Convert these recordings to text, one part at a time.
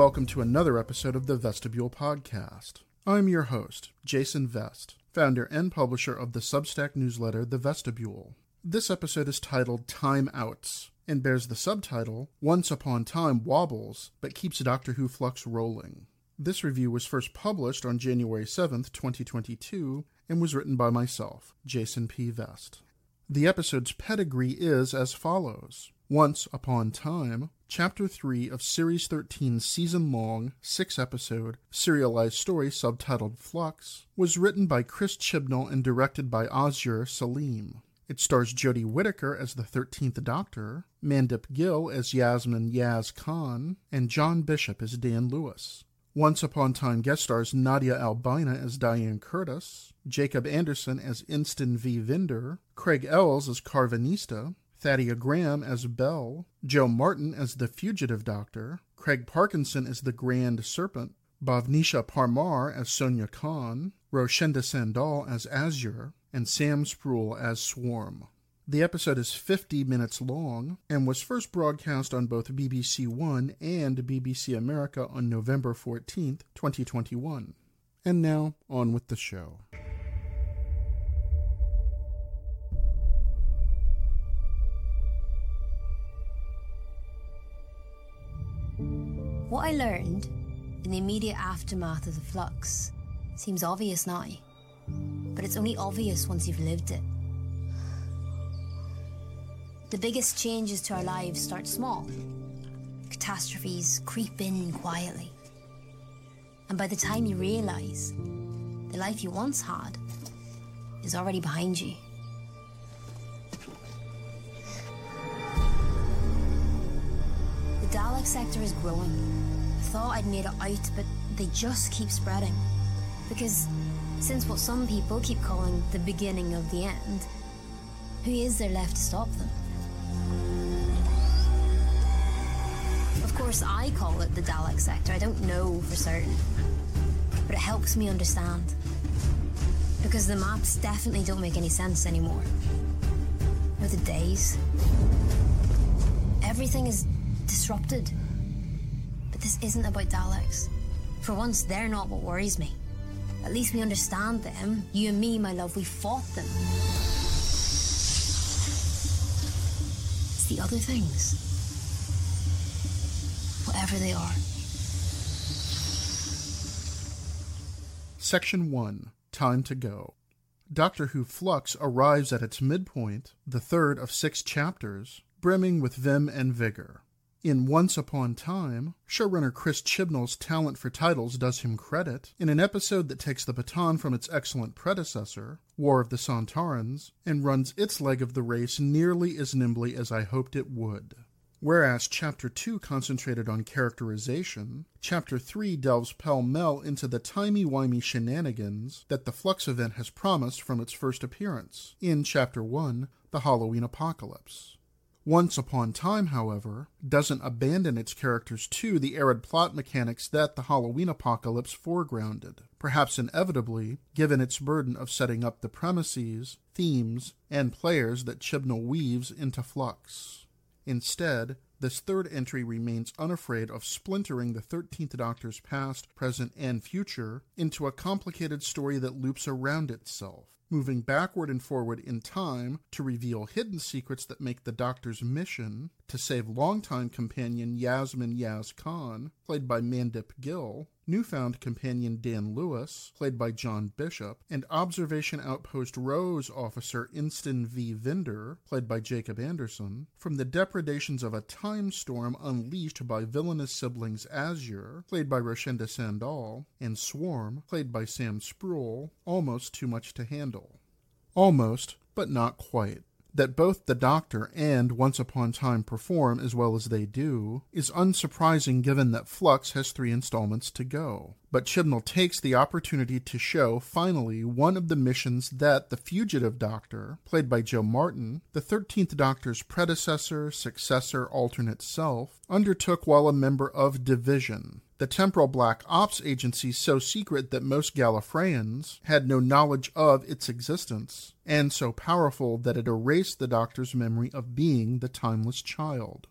welcome to another episode of the Vestibule Podcast. I'm your host, Jason Vest, founder and publisher of the Substack newsletter The Vestibule. This episode is titled Time Outs and bears the subtitle Once Upon Time Wobbles but Keeps Doctor Who Flux Rolling. This review was first published on January 7th, 2022, and was written by myself, Jason P. Vest. The episode's pedigree is as follows Once Upon Time, Chapter 3 of Series 13's season long, six episode, serialized story subtitled Flux, was written by Chris Chibnall and directed by Azhur Saleem. It stars Jodie Whittaker as the 13th Doctor, Mandip Gill as Yasmin Yaz Khan, and John Bishop as Dan Lewis. Once Upon Time guest stars Nadia Albina as Diane Curtis, Jacob Anderson as Inston V. Vinder, Craig Els as Karvanista, Thaddea Graham as Bel, Jo Martin as the Fugitive Doctor, Craig Parkinson as the Grand Serpent, Bhavnisha Parmar as Sonya Khan, Rochenda Sandall as Azure, and Sam Spruell as Swarm. The episode is 50 minutes long and was first broadcast on both BBC One and BBC America on November 14th, 2021. And now, on with the show. What I learned in the immediate aftermath of the flux seems obvious now, but it's only obvious once you've lived it. The biggest changes to our lives start small. Catastrophes creep in quietly. And by the time you realise, the life you once had is already behind you. Sector is growing. I thought I'd made it out, but they just keep spreading. Because since what some people keep calling the beginning of the end, who is there left to stop them? Of course, I call it the Dalek sector. I don't know for certain. But it helps me understand. Because the maps definitely don't make any sense anymore. Or the days. Everything is disrupted. This isn't about Daleks. For once, they're not what worries me. At least we understand them. You and me, my love, we fought them. It's the other things. Whatever they are. Section 1 Time to Go. Doctor Who Flux arrives at its midpoint, the third of six chapters, brimming with vim and vigor. In Once Upon Time, showrunner Chris Chibnall's talent for titles does him credit in an episode that takes the baton from its excellent predecessor, War of the Sontarans, and runs its leg of the race nearly as nimbly as I hoped it would. Whereas Chapter 2 concentrated on characterization, Chapter 3 delves pell mell into the timey-wimey shenanigans that the Flux event has promised from its first appearance, in Chapter 1, The Halloween Apocalypse. Once Upon Time, however, doesn't abandon its characters to the arid plot mechanics that the Halloween Apocalypse foregrounded, perhaps inevitably, given its burden of setting up the premises, themes, and players that Chibnall weaves into Flux. Instead, this third entry remains unafraid of splintering the 13th Doctor's past, present, and future into a complicated story that loops around itself, moving backward and forward in time to reveal hidden secrets that make the Doctor's mission to save longtime companion Yasmin Yaz Khan, played by Mandip Gill, newfound companion Dan Lewis, played by John Bishop, and Observation Outpost Rose officer Inston V. Vinder, played by Jacob Anderson, from the depredations of a time storm unleashed by villainous siblings Azure, played by Rochenda Sandall, and Swarm, played by Sam Spruell, almost too much to handle. Almost, but not quite that both the Doctor and Once Upon Time perform as well as they do is unsurprising given that Flux has three installments to go. But Chibnall takes the opportunity to show, finally, one of the missions that the Fugitive Doctor, played by Jo Martin, the 13th Doctor's predecessor, successor, alternate self, undertook while a member of Division, the temporal black ops agency so secret that most Gallifreyans had no knowledge of its existence, and so powerful that it erased the Doctor's memory of being the timeless child.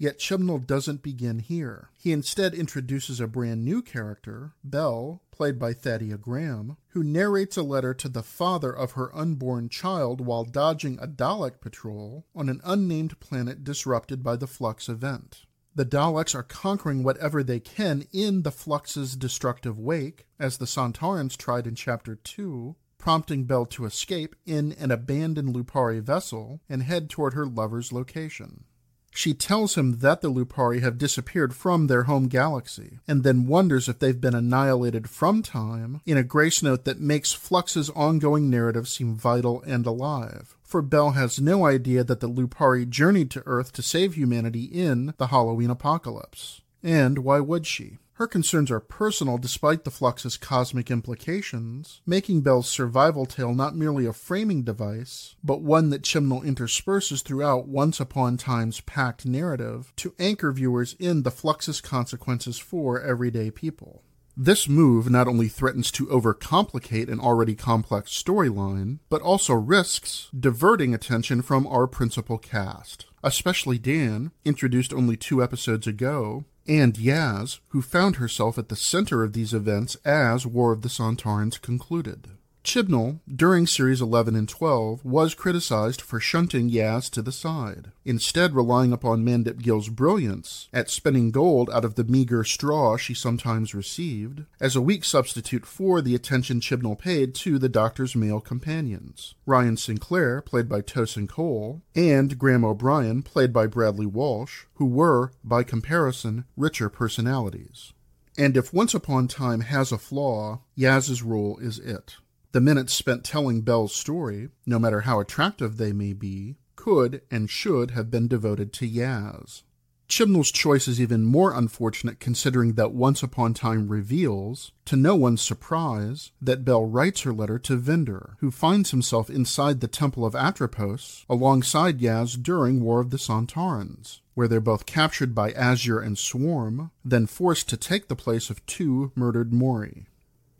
Yet Chibnall doesn't begin here. He instead introduces a brand new character, Bel, played by Thaddea Graham, who narrates a letter to the father of her unborn child while dodging a Dalek patrol on an unnamed planet disrupted by the Flux event. The Daleks are conquering whatever they can in the Flux's destructive wake, as the Sontarans tried in Chapter 2, prompting Bel to escape in an abandoned Lupari vessel and head toward her lover's location. She tells him that the Lupari have disappeared from their home galaxy, and then wonders if they've been annihilated from time in a grace note that makes Flux's ongoing narrative seem vital and alive. For Bel has no idea that the Lupari journeyed to Earth to save humanity in the Halloween apocalypse. And why would she? Her concerns are personal despite the Flux's cosmic implications, making Bel's survival tale not merely a framing device, but one that Chibnall intersperses throughout Once Upon Time's packed narrative to anchor viewers in the Flux's consequences for everyday people. This move not only threatens to overcomplicate an already complex storyline, but also risks diverting attention from our principal cast, especially Dan, introduced only two episodes ago, and Yaz, who found herself at the center of these events as War of the Sontarans concluded. Chibnall, during series 11 and 12, was criticized for shunting Yaz to the side, instead relying upon Mandip Gill's brilliance at spinning gold out of the meager straw she sometimes received, as a weak substitute for the attention Chibnall paid to the Doctor's male companions, Ryan Sinclair, played by Tosin Cole, and Graham O'Brien, played by Bradley Walsh, who were, by comparison, richer personalities. And if Once Upon Time has a flaw, Yaz's role is it. The minutes spent telling Bel's story, no matter how attractive they may be, could and should have been devoted to Yaz. Chibnall's choice is even more unfortunate considering that Once Upon Time reveals, to no one's surprise, that Bel writes her letter to Vinder, who finds himself inside the Temple of Atropos alongside Yaz during War of the Sontarans, where they're both captured by Azure and Swarm, then forced to take the place of two murdered Mouri.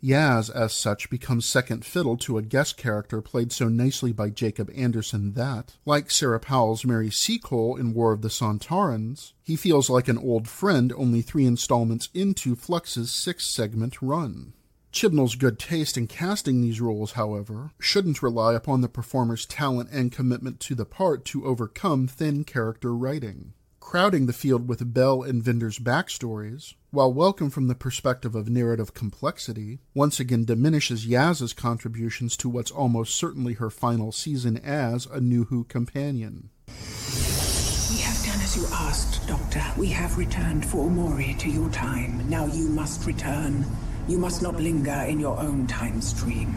Yaz, as such, becomes second fiddle to a guest character played so nicely by Jacob Anderson that, like Sara Powell's Mary Seacole in War of the Sontarans, he feels like an old friend only three installments into Flux's six segment run. Chibnall's good taste in casting these roles, however, shouldn't rely upon the performer's talent and commitment to the part to overcome thin character writing crowding the field with Bel and Vinder's backstories, while welcome from the perspective of narrative complexity, once again diminishes Yaz's contributions to what's almost certainly her final season as a New Who companion. We have done as you asked, Doctor. We have returned for Mouri to your time. Now you must return. You must not linger in your own time stream.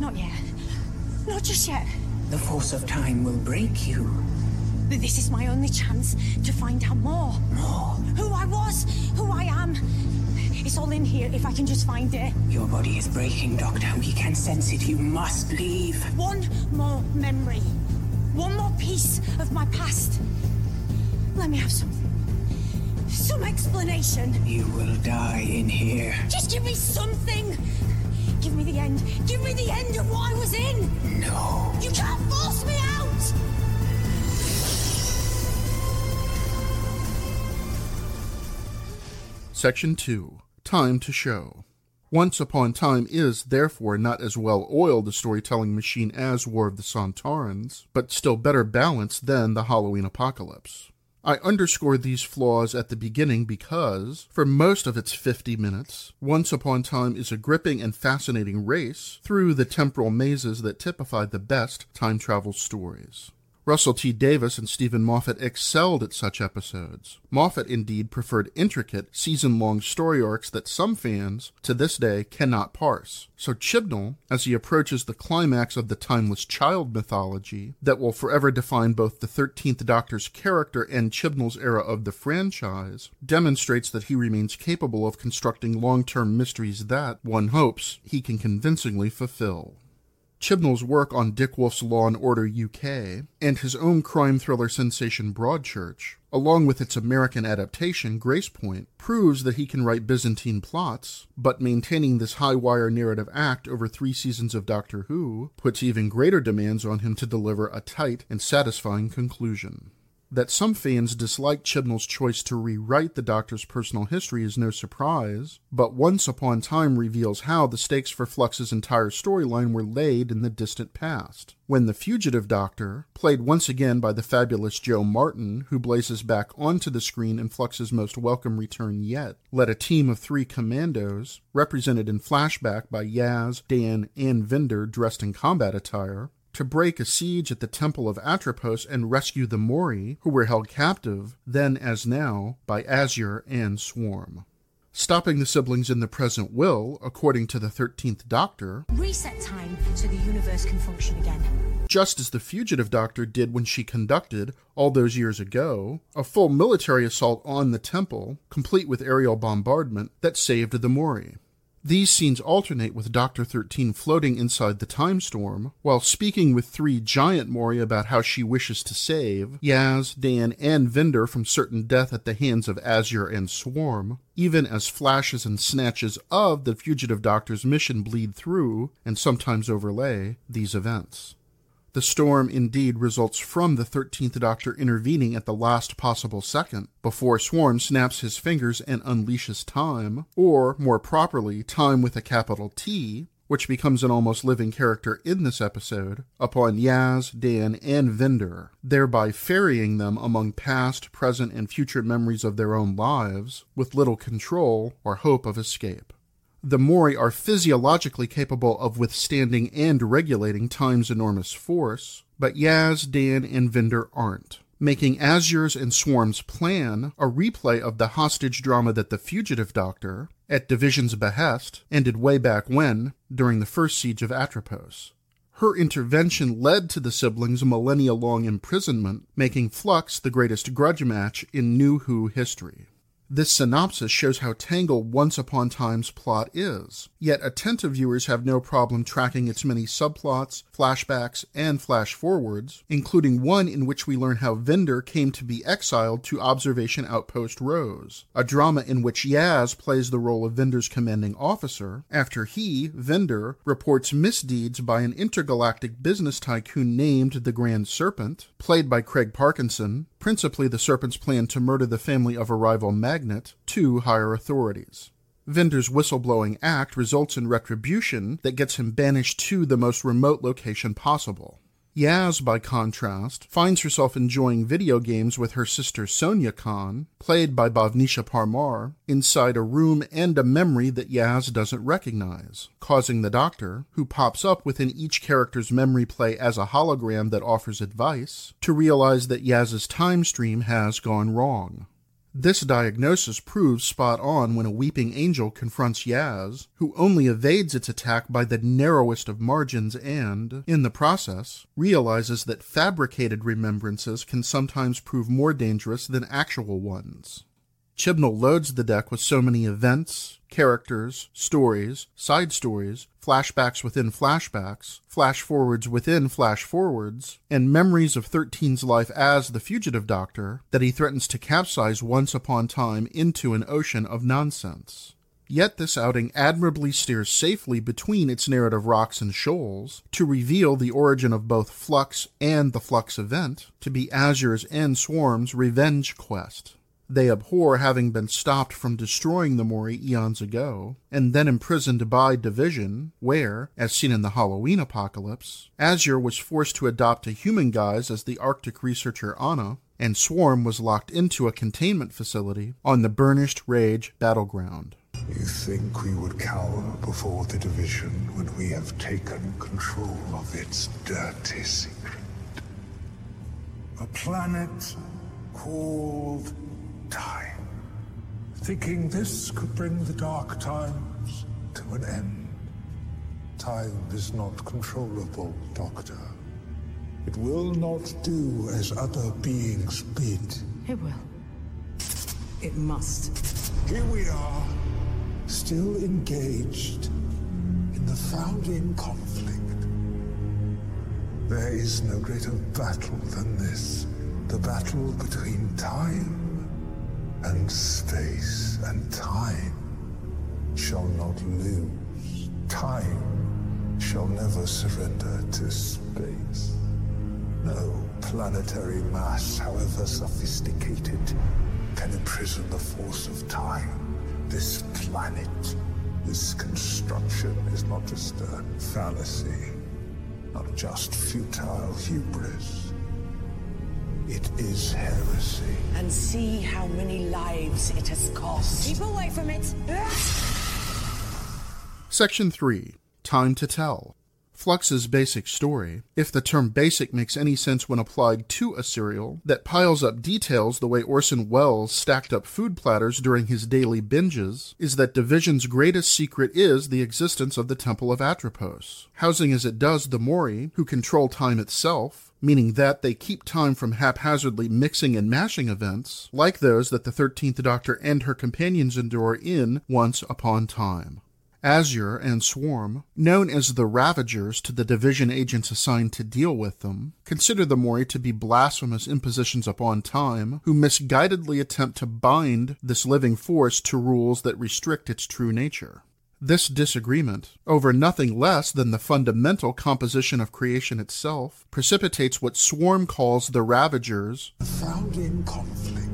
Not yet. Not just yet. The force of time will break you. This is my only chance to find out more. More? Who I was, who I am. It's all in here if I can just find it. Your body is breaking, Doctor. We can sense it. You must leave. One more memory. One more piece of my past. Let me have something. Some explanation. You will die in here. Just give me something. Give me the end. Give me the end of what I was in. No. You can't force me out. Section 2 Time to Show. Once Upon Time is, therefore, not as well oiled a storytelling machine as War of the Sontarans, but still better balanced than the Halloween Apocalypse. I underscore these flaws at the beginning because, for most of its 50 minutes, Once Upon Time is a gripping and fascinating race through the temporal mazes that typify the best time travel stories. Russell T. Davies and Steven Moffat excelled at such episodes. Moffat indeed preferred intricate, season long story arcs that some fans, to this day, cannot parse. So Chibnall, as he approaches the climax of the timeless child mythology that will forever define both the 13th Doctor's character and Chibnall's era of the franchise, demonstrates that he remains capable of constructing long term mysteries that, one hopes, he can convincingly fulfill. Chibnall's work on Dick Wolf's Law and Order UK, and his own crime thriller sensation Broadchurch, along with its American adaptation Gracepoint, proves that he can write Byzantine plots, but maintaining this high wire narrative act over three seasons of Doctor Who puts even greater demands on him to deliver a tight and satisfying conclusion. That some fans dislike Chibnall's choice to rewrite the Doctor's personal history is no surprise, but Once Upon Time reveals how the stakes for Flux's entire storyline were laid in the distant past. When the fugitive Doctor, played once again by the fabulous Jo Martin, who blazes back onto the screen in Flux's most welcome return yet, led a team of three commandos, represented in flashback by Yaz, Dan, and Vinder dressed in combat attire, to break a siege at the Temple of Atropos and rescue the Mouri, who were held captive, then as now, by Azure and Swarm. Stopping the siblings in the present will, according to the 13th Doctor, Reset time so the universe can function again. just as the fugitive Doctor did when she conducted, all those years ago, a full military assault on the temple, complete with aerial bombardment, that saved the Mouri. These scenes alternate with Doctor 13 floating inside the time storm, while speaking with three giant Mouri about how she wishes to save Yaz, Dan, and Vinder from certain death at the hands of Azure and Swarm, even as flashes and snatches of the fugitive Doctor's mission bleed through, and sometimes overlay, these events. The storm indeed results from the 13th Doctor intervening at the last possible second, before Swarm snaps his fingers and unleashes time, or, more properly, time with a capital T, which becomes an almost living character in this episode, upon Yaz, Dan, and Vinder, thereby ferrying them among past, present, and future memories of their own lives, with little control or hope of escape. The Mouri are physiologically capable of withstanding and regulating time's enormous force, but Yaz, Dan, and Vinder aren't, making Azure's and Swarm's plan a replay of the hostage drama that the Fugitive Doctor, at Division's behest, ended way back when, during the first siege of Atropos. Her intervention led to the siblings' millennia long imprisonment, making Flux the greatest grudge match in New Who history. This synopsis shows how tangled Once Upon Time's plot is, yet attentive viewers have no problem tracking its many subplots, flashbacks, and flash forwards, including one in which we learn how Vinder came to be exiled to Observation Outpost Rose, a drama in which Yaz plays the role of Vinder's commanding officer, after he, Vinder, reports misdeeds by an intergalactic business tycoon named the Grand Serpent, played by Craig Parkinson, principally the Serpent's plan to murder the family of a rival magnate, to higher authorities. Vinder's whistleblowing act results in retribution that gets him banished to the most remote location possible. Yaz, by contrast, finds herself enjoying video games with her sister Sonya Khan, played by Bhavnisha Parmar, inside a room and a memory that Yaz doesn't recognize, causing the Doctor, who pops up within each character's memory play as a hologram that offers advice, to realize that Yaz's time stream has gone wrong. This diagnosis proves spot on when a weeping angel confronts Yaz, who only evades its attack by the narrowest of margins and, in the process, realizes that fabricated remembrances can sometimes prove more dangerous than actual ones. Chibnall loads the deck with so many events, characters, stories, side stories, flashbacks within flashbacks, flash forwards within flash forwards, and memories of 13's life as the fugitive doctor that he threatens to capsize once upon time into an ocean of nonsense. Yet this outing admirably steers safely between its narrative rocks and shoals to reveal the origin of both Flux and the Flux event to be Azure's and Swarm's revenge quest. They abhor having been stopped from destroying the Mouri eons ago, and then imprisoned by Division, where, as seen in the Halloween apocalypse, Azure was forced to adopt a human guise as the Arctic researcher Anna, and Swarm was locked into a containment facility on the Burnished Rage battleground. You think we would cower before the division when we have taken control of its dirty secret? A planet called Time. Thinking this could bring the dark times to an end. Time is not controllable, Doctor. It will not do as other beings bid. It will. It must. Here we are, still engaged in the founding conflict. There is no greater battle than this. The battle between time and space. And time shall not lose. Time shall never surrender to space. No planetary mass, however sophisticated, can imprison the force of time. This planet, this construction is not just a fallacy, not just futile hubris. It is heresy. And see how many lives it has cost. Keep away from it. Section 3 Time to Tell. Flux's basic story, if the term basic makes any sense when applied to a serial that piles up details the way Orson Welles stacked up food platters during his daily binges, is that Division's greatest secret is the existence of the Temple of Atropos, housing as it does the Mouri, who control time itself, meaning that they keep time from haphazardly mixing and mashing events, like those that the 13th Doctor and her companions endure in Once Upon Time. Azure and Swarm, known as the Ravagers to the division agents assigned to deal with them, consider the Mouri to be blasphemous impositions upon time, who misguidedly attempt to bind this living force to rules that restrict its true nature. This disagreement, over nothing less than the fundamental composition of creation itself, precipitates what Swarm calls the Ravagers Found in conflict.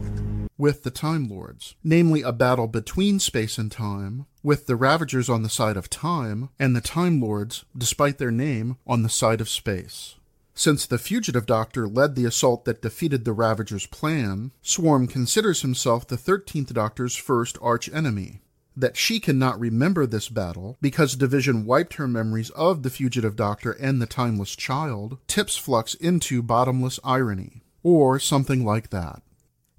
with the Time Lords, namely a battle between space and time, with the Ravagers on the side of time, and the Time Lords, despite their name, on the side of space. Since the fugitive doctor led the assault that defeated the Ravagers' plan, Swarm considers himself the 13th Doctor's first archenemy. That she cannot remember this battle because Division wiped her memories of the fugitive doctor and the timeless child tips Flux into bottomless irony, or something like that.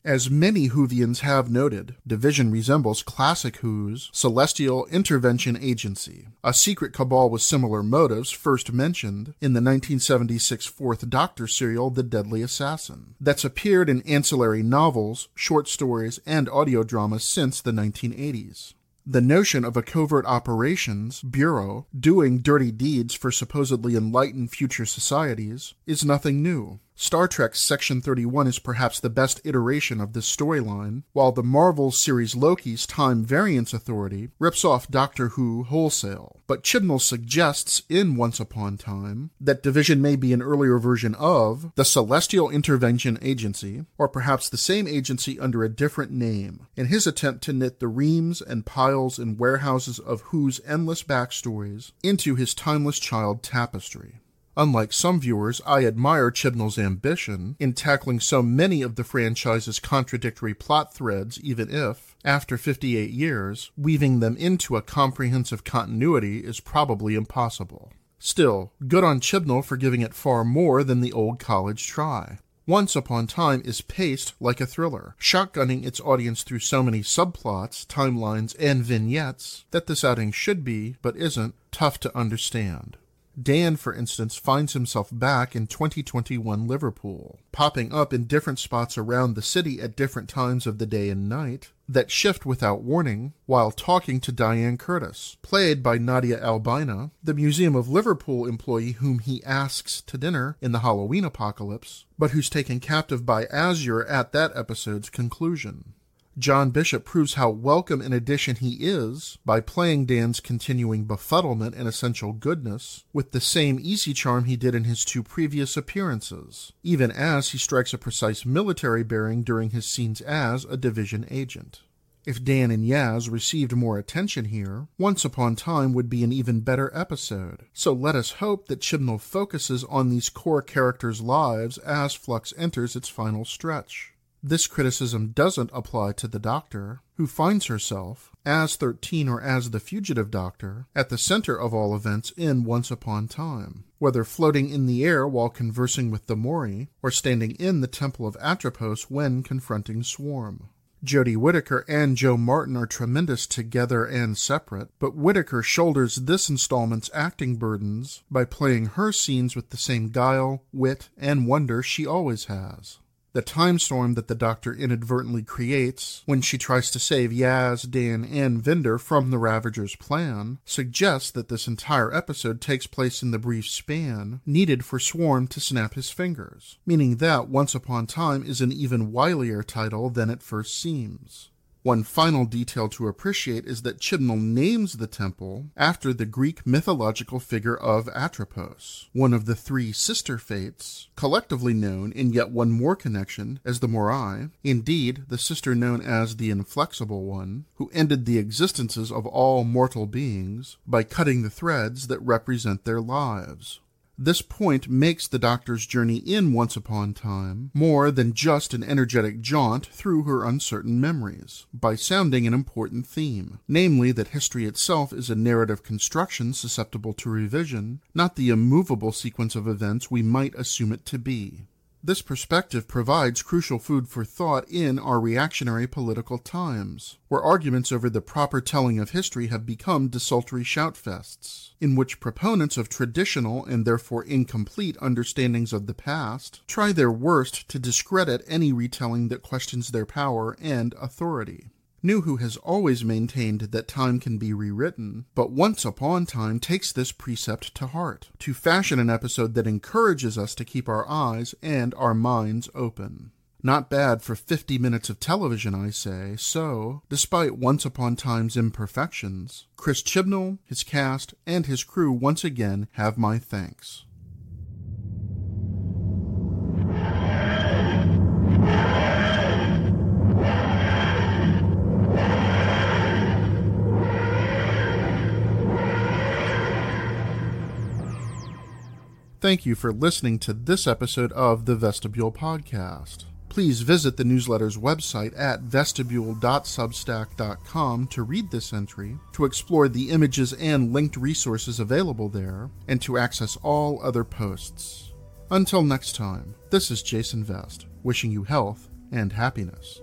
As many Whovians have noted, Division resembles classic Who's Celestial Intervention Agency, a secret cabal with similar motives first mentioned in the 1976 Fourth Doctor serial The Deadly Assassin, that's appeared in ancillary novels, short stories, and audio dramas since the 1980s. The notion of a covert operations bureau doing dirty deeds for supposedly enlightened future societies is nothing new. Star Trek's Section 31 is perhaps the best iteration of this storyline, while the Marvel series Loki's Time Variance Authority rips off Doctor Who wholesale. But Chibnall suggests in Once Upon Time that Division may be an earlier version of the Celestial Intervention Agency, or perhaps the same agency under a different name, in his attempt to knit the reams and piles and warehouses of Who's endless backstories into his timeless child tapestry. Unlike some viewers, I admire Chibnall's ambition in tackling so many of the franchise's contradictory plot threads, even if, after 58 years, weaving them into a comprehensive continuity is probably impossible. Still, good on Chibnall for giving it far more than the old college try. Once Upon Time is paced like a thriller, shotgunning its audience through so many subplots, timelines, and vignettes that this outing should be, but isn't, tough to understand. Dan, for instance, finds himself back in 2021 Liverpool, popping up in different spots around the city at different times of the day and night that shift without warning while talking to Diane Curtis, played by Nadia Albina, the Museum of Liverpool employee whom he asks to dinner in the Halloween apocalypse, but who's taken captive by Azure at that episode's conclusion. John Bishop proves how welcome an addition he is by playing Dan's continuing befuddlement and essential goodness with the same easy charm he did in his two previous appearances, even as he strikes a precise military bearing during his scenes as a division agent. If Dan and Yaz received more attention here, Once Upon Time would be an even better episode. So let us hope that Chibnall focuses on these core characters' lives as Flux enters its final stretch. This criticism doesn't apply to the Doctor, who finds herself, as 13 or as the fugitive Doctor, at the center of all events in Once Upon Time, whether floating in the air while conversing with the Mouri, or standing in the Temple of Atropos when confronting Swarm. Jodie Whittaker and Jo Martin are tremendous together and separate, but Whittaker shoulders this installment's acting burdens by playing her scenes with the same guile, wit, and wonder she always has. The time storm that the Doctor inadvertently creates when she tries to save Yaz, Dan, and Vinder from the Ravager's plan suggests that this entire episode takes place in the brief span needed for Swarm to snap his fingers, meaning that Once Upon Time is an even wilier title than it first seems. One final detail to appreciate is that Chibnall names the temple after the Greek mythological figure of Atropos, one of the three sister fates, collectively known in yet one more connection as the Moirai, indeed, the sister known as the Inflexible One, who ended the existences of all mortal beings by cutting the threads that represent their lives. This point makes the Doctor's journey in Once Upon a Time more than just an energetic jaunt through her uncertain memories, by sounding an important theme, namely that history itself is a narrative construction susceptible to revision, not the immovable sequence of events we might assume it to be. This perspective provides crucial food for thought in our reactionary political times, where arguments over the proper telling of history have become desultory shoutfests, in which proponents of traditional and therefore incomplete understandings of the past try their worst to discredit any retelling that questions their power and authority. New Who has always maintained that time can be rewritten, but Once Upon Time takes this precept to heart, to fashion an episode that encourages us to keep our eyes and our minds open. Not bad for 50 minutes of television, I say. So, despite Once Upon Time's imperfections, Chris Chibnall, his cast, and his crew once again have my thanks. Thank you for listening to this episode of the Vestibule Podcast. Please visit the newsletter's website at vestibule.substack.com to read this entry, to explore the images and linked resources available there, and to access all other posts. Until next time, this is Jason Vest, wishing you health and happiness.